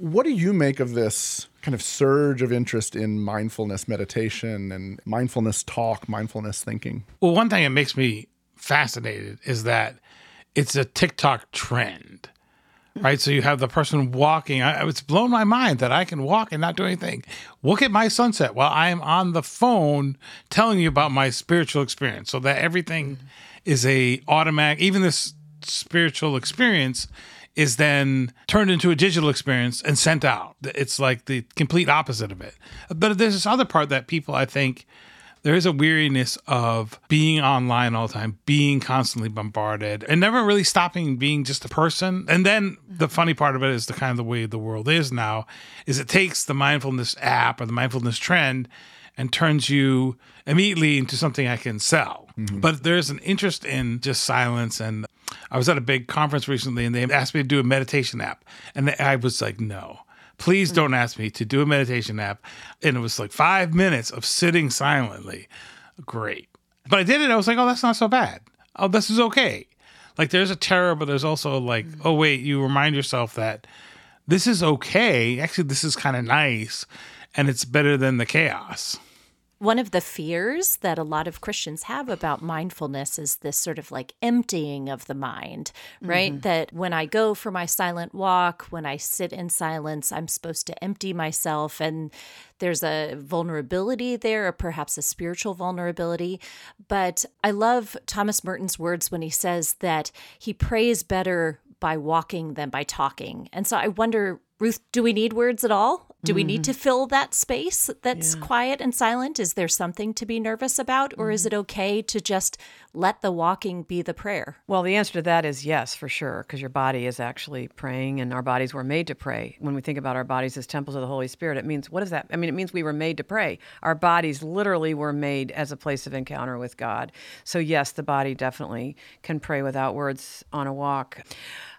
what do you make of this kind of surge of interest in mindfulness meditation and mindfulness talk, mindfulness thinking? Well, one thing that makes me fascinated is that it's a TikTok trend, right? So you have the person walking. I, it's blown my mind that I can walk and not do anything. Look at my sunset while I am on the phone telling you about my spiritual experience, so that everything is a automatic. Even this spiritual experience is then turned into a digital experience and sent out. It's like the complete opposite of it. But there's this other part that people, I think, there is a weariness of being online all the time, being constantly bombarded, and never really stopping being just a person. And then the funny part of it is the kind of the way the world is now, is it takes the mindfulness app or the mindfulness trend and turns you immediately into something I can sell. Mm-hmm. But there's an interest in just silence. And I was at a big conference recently and they asked me to do a meditation app. And I was like, no, please don't ask me to do a meditation app. And it was like five minutes of sitting silently. Great. But I did it. I was like, oh, that's not so bad. Oh, this is okay. Like there's a terror, but there's also like, mm-hmm. oh, wait, you remind yourself that this is okay. Actually, this is kind of nice and it's better than the chaos. One of the fears that a lot of Christians have about mindfulness is this sort of like emptying of the mind, right? Mhm. That when I go for my silent walk, when I sit in silence, I'm supposed to empty myself. And there's a vulnerability there, or perhaps a spiritual vulnerability. But I love Thomas Merton's words when he says that he prays better by walking than by talking. And so I wonder, Ruth, do we need words at all? Do we need to mm-hmm. fill that space that's quiet and silent? Is there something to be nervous about? Or is mm-hmm. it okay to just let the walking be the prayer? Well, the answer to that is yes, for sure, because your body is actually praying and our bodies were made to pray. When we think about our bodies as temples of the Holy Spirit, it means what does that? I mean, it means we were made to pray. Our bodies literally were made as a place of encounter with God. So, yes, the body definitely can pray without words on a walk.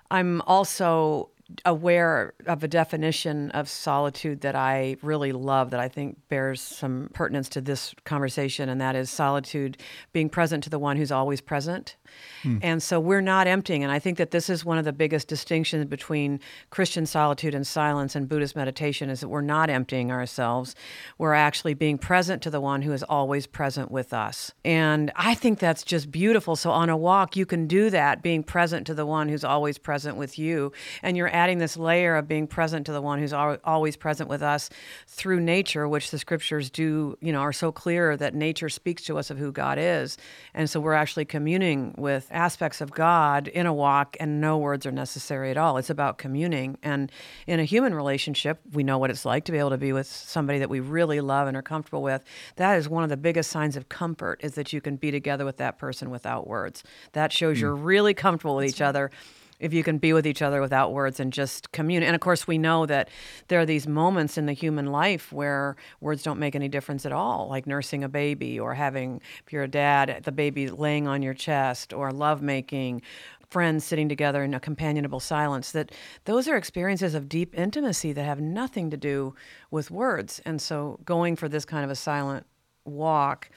I'm also aware of a definition of solitude that I really love that I think bears some pertinence to this conversation, and that is solitude being present to the one who's always present. Hmm. And so we're not emptying. And I think that this is one of the biggest distinctions between Christian solitude and silence and Buddhist meditation is that we're not emptying ourselves. We're actually being present to the one who is always present with us. And I think that's just beautiful. So on a walk, you can do that, being present to the one who's always present with you. And you're adding this layer of being present to the one who's al- always present with us through nature, which the scriptures do, you know, are so clear that nature speaks to us of who God is. And so we're actually communing with aspects of God in a walk, and no words are necessary at all. It's about communing. And in a human relationship, we know what it's like to be able to be with somebody that we really love and are comfortable with. That is one of the biggest signs of comfort is that you can be together with that person without words. That shows hmm. you're really comfortable with each other if you can be with each other without words and just commune. And of course, we know that there are these moments in the human life where words don't make any difference at all, like nursing a baby or having, if you're a dad, the baby laying on your chest or lovemaking. Friends sitting together in a companionable silence, that those are experiences of deep intimacy that have nothing to do with words. And so, going for this kind of a silent walk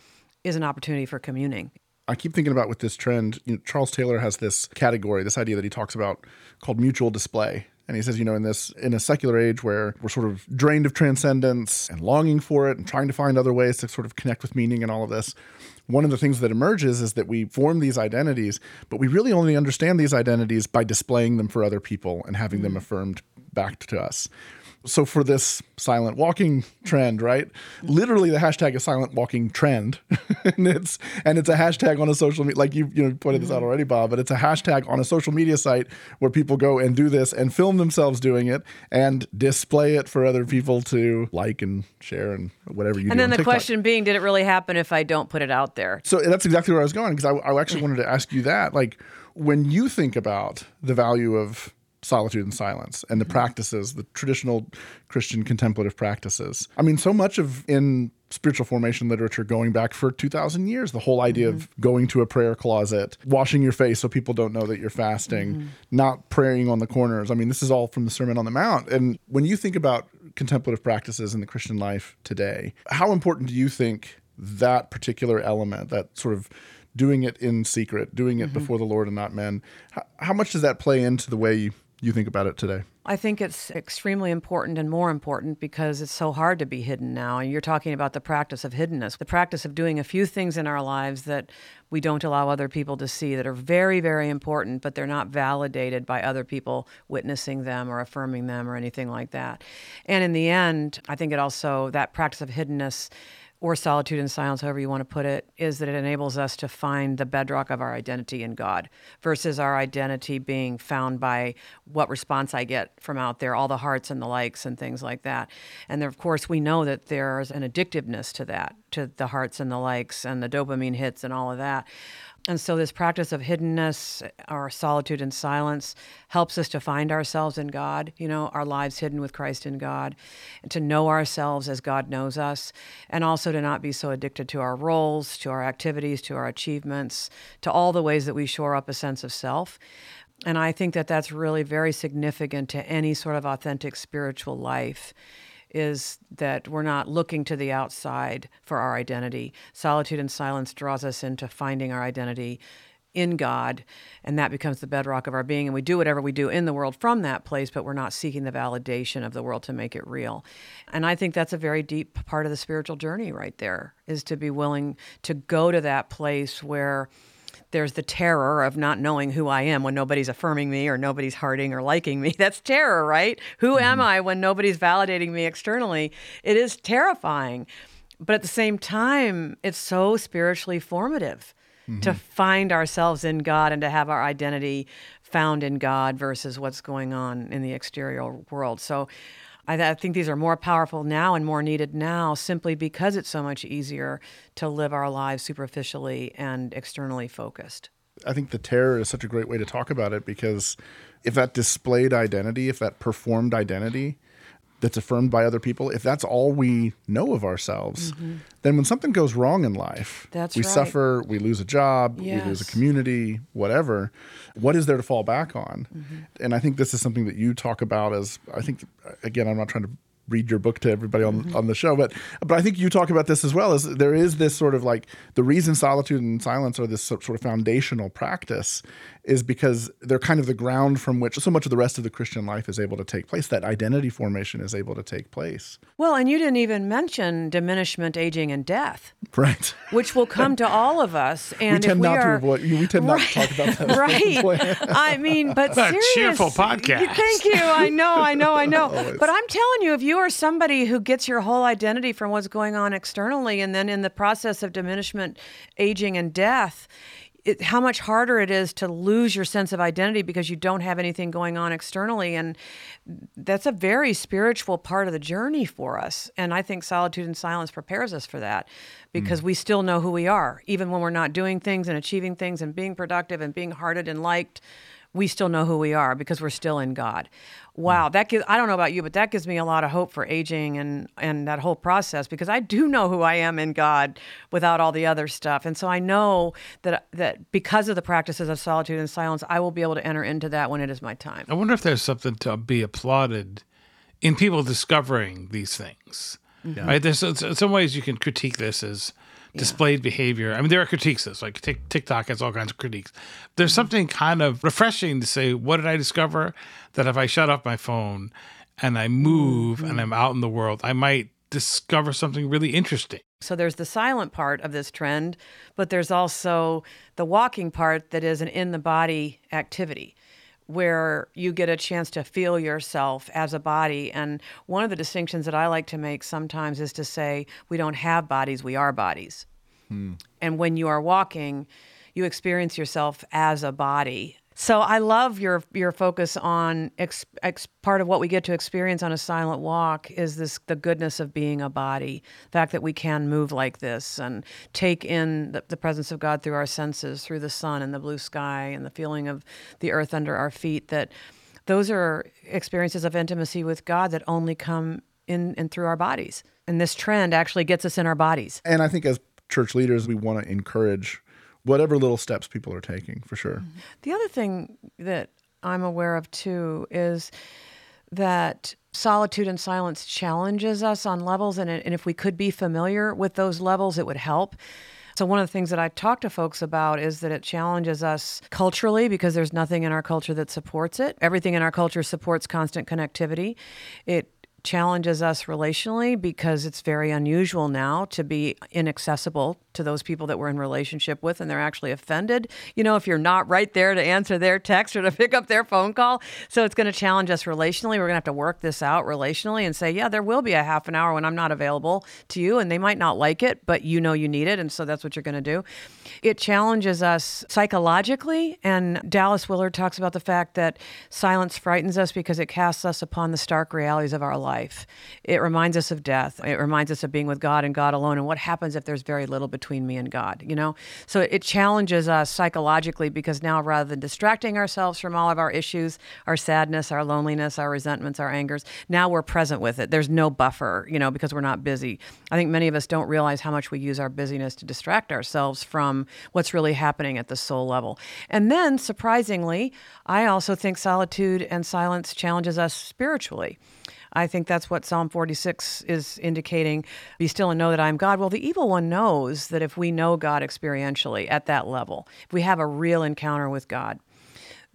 is an opportunity for communing. I keep thinking about with this trend, you know, Charles Taylor has this category, this idea that he talks about called mutual display. And he says, you know, in this in a secular age where we're sort of drained of transcendence and longing for it and trying to find other ways to sort of connect with meaning and all of this, one of the things that emerges is that we form these identities, but we really only understand these identities by displaying them for other people and having them mm. affirmed back to us. So for this silent walking trend, right? Literally the hashtag is silent walking trend. and it's and it's a hashtag on a social media like you you know pointed this out mm-hmm. already, Bob, but it's a hashtag on a social media site where people go and do this and film themselves doing it and display it for other people to like and share and whatever you do. and then the TikTok. question being, did it really happen if I don't put it out there? So that's exactly where I was going because I, I actually wanted to ask you that. Like, when you think about the value of solitude and silence and the mm-hmm. practices, the traditional Christian contemplative practices, I mean, so much of in spiritual formation literature going back for 2000 years the whole idea of mm-hmm. going to a prayer closet washing your face so people don't know that you're fasting mm-hmm. not praying on the corners. I mean this is all from the sermon on the mount. And when you think about contemplative practices in the christian life today how important do you think that particular element that sort of doing it in secret doing it Mhm. before the lord and not men how, how much does that play into the way you, you think about it today I think it's extremely important and more important because it's so hard to be hidden now. And you're talking about the practice of hiddenness, the practice of doing a few things in our lives that we don't allow other people to see that are very, very important, but they're not validated by other people witnessing them or affirming them or anything like that. And in the end, I think it also, that practice of hiddenness or solitude and silence, however you want to put it, is that it enables us to find the bedrock of our identity in God versus our identity being found by what response I get from out there, all the hearts and the likes and things like that. And there, of course, we know that there's an addictiveness to that, to the hearts and the likes and the dopamine hits and all of that. And so, this practice of hiddenness or solitude and silence helps us to find ourselves in God, you know, our lives hidden with Christ in God, and to know ourselves as God knows us, and also to not be so addicted to our roles, to our activities, to our achievements, to all the ways that we shore up a sense of self. And I think that that's really very significant to any sort of authentic spiritual life is that we're not looking to the outside for our identity. Solitude and silence draws us into finding our identity in God, and that becomes the bedrock of our being. And we do whatever we do in the world from that place, but we're not seeking the validation of the world to make it real. And I think that's a very deep part of the spiritual journey right there, is to be willing to go to that place where there's the terror of not knowing who I am when nobody's affirming me or nobody's hearting or liking me. That's terror, right? Who mm-hmm. am I when nobody's validating me externally? It is terrifying. But at the same time, it's so spiritually formative mm-hmm. to find ourselves in God and to have our identity found in God versus what's going on in the exterior world. So I, I, think these are more powerful now and more needed now simply because it's so much easier to live our lives superficially and externally focused. I think the terror is such a great way to talk about it because if that displayed identity, if that performed identity that's affirmed by other people, if that's all we know of ourselves, mm-hmm. then when something goes wrong in life, that's we right. suffer, we lose a job, yes. we lose a community, whatever. What is there to fall back on? Mm-hmm. And I think this is something that you talk about as I think again, I'm not trying to read your book to everybody on, mm-hmm. on the show. But but I think you talk about this as well. Is there is this sort of like the reason solitude and silence are this sort of foundational practice is because they're kind of the ground from which so much of the rest of the Christian life is able to take place. That identity formation is able to take place. Well, and you didn't even mention diminishment, aging, and death. Right. Which will come to all of us. And we tend we not are, to avoid. We tend right, not to talk about that. right. I mean, but a serious, cheerful podcast. Thank you. I know. I know. I know. But I'm telling you, if you are somebody who gets your whole identity from what's going on externally, and then in the process of diminishment, aging, and death it, how much harder it is to lose your sense of identity because you don't have anything going on externally. And that's a very spiritual part of the journey for us. And I think solitude and silence prepares us for that because mm. we still know who we are. Even when we're not doing things and achieving things and being productive and being hearted and liked, we still know who we are because we're still in God. Wow, that gives I don't know about you, but that gives me a lot of hope for aging and and that whole process because I do know who I am in God without all the other stuff. And so I know that that because of the practices of solitude and silence, I will be able to enter into that when it is my time. I wonder if there's something to be applauded in people discovering these things. Mm-hmm. Right? There's some ways you can critique this as displayed behavior. I mean, there are critiques. Of this like TikTok has all kinds of critiques. There's mm-hmm. something kind of refreshing to say, what did I discover? That if I shut off my phone and I move mm-hmm. and I'm out in the world, I might discover something really interesting. So there's the silent part of this trend, but there's also the walking part that is an in the body activity where you get a chance to feel yourself as a body. And one of the distinctions that I like to make sometimes is to say, we don't have bodies, we are bodies. Hmm. And when you are walking, you experience yourself as a body so I love your your focus on ex, ex, part of what we get to experience on a silent walk is this the goodness of being a body, the fact that we can move like this and take in the, the presence of God through our senses, through the sun and the blue sky and the feeling of the earth under our feet. That those are experiences of intimacy with God that only come in and through our bodies. And this trend actually gets us in our bodies. And I think as church leaders, we want to encourage whatever little steps people are taking for sure. Mm-hmm. The other thing that I'm aware of too is that solitude and silence challenges us on levels, and, and if we could be familiar with those levels, it would help. So, one of the things that I talk to folks about is that it challenges us culturally because there's nothing in our culture that supports it. Everything in our culture supports constant connectivity. It challenges us relationally because it's very unusual now to be inaccessible to those people that we're in relationship with and they're actually offended you know if you're not right there to answer their text or to pick up their phone call so it's going to challenge us relationally we're going to have to work this out relationally and say yeah there will be a half an hour when i'm not available to you and they might not like it but you know you need it and so that's what you're going to do it challenges us psychologically and dallas willard talks about the fact that silence frightens us because it casts us upon the stark realities of our life. It reminds us of death. It reminds us of being with God and God alone and what happens if there's very little between me and God, you know? So it challenges us psychologically because now rather than distracting ourselves from all of our issues, our sadness, our loneliness, our resentments, our angers, now we're present with it. There's no buffer, you know, because we're not busy. I think many of us don't realize how much we use our busyness to distract ourselves from what's really happening at the soul level. And then surprisingly, I also think solitude and silence challenges us spiritually. I think that's what Psalm 46 is indicating. Be still and know that I am God. Well, the evil one knows that if we know God experientially at that level, if we have a real encounter with God,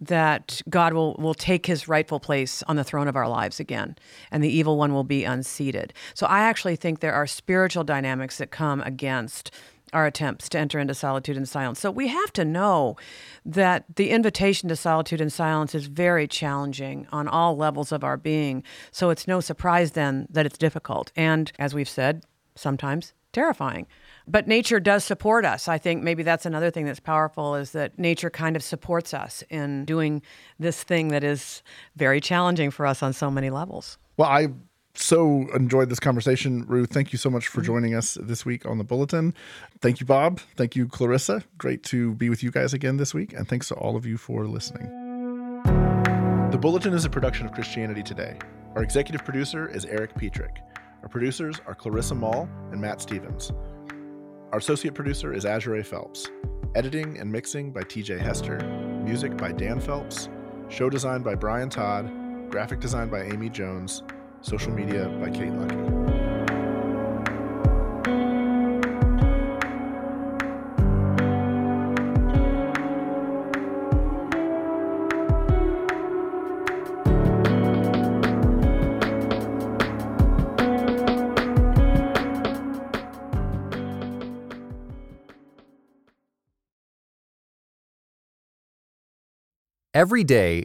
that God will, will take his rightful place on the throne of our lives again, and the evil one will be unseated. So I actually think there are spiritual dynamics that come against our attempts to enter into solitude and silence. So we have to know that the invitation to solitude and silence is very challenging on all levels of our being. So it's no surprise then that it's difficult. And as we've said, sometimes terrifying. But nature does support us. I think maybe that's another thing that's powerful is that nature kind of supports us in doing this thing that is very challenging for us on so many levels. Well, I so enjoyed this conversation. Ruth, thank you so much for mm-hmm. joining us this week on the Bulletin. Thank you, Bob. Thank you, Clarissa. Great to be with you guys again this week. And thanks to all of you for listening. The Bulletin is a production of Christianity Today. Our executive producer is Eric Petrick. Our producers are Clarissa Moll and Matt Stevens. Our associate producer is Azurae Phelps. Editing and mixing by TJ Hester. Music by Dan Phelps. Show design by Brian Todd. Graphic design by Amy Jones Social Media by Kate Lucky. Every day,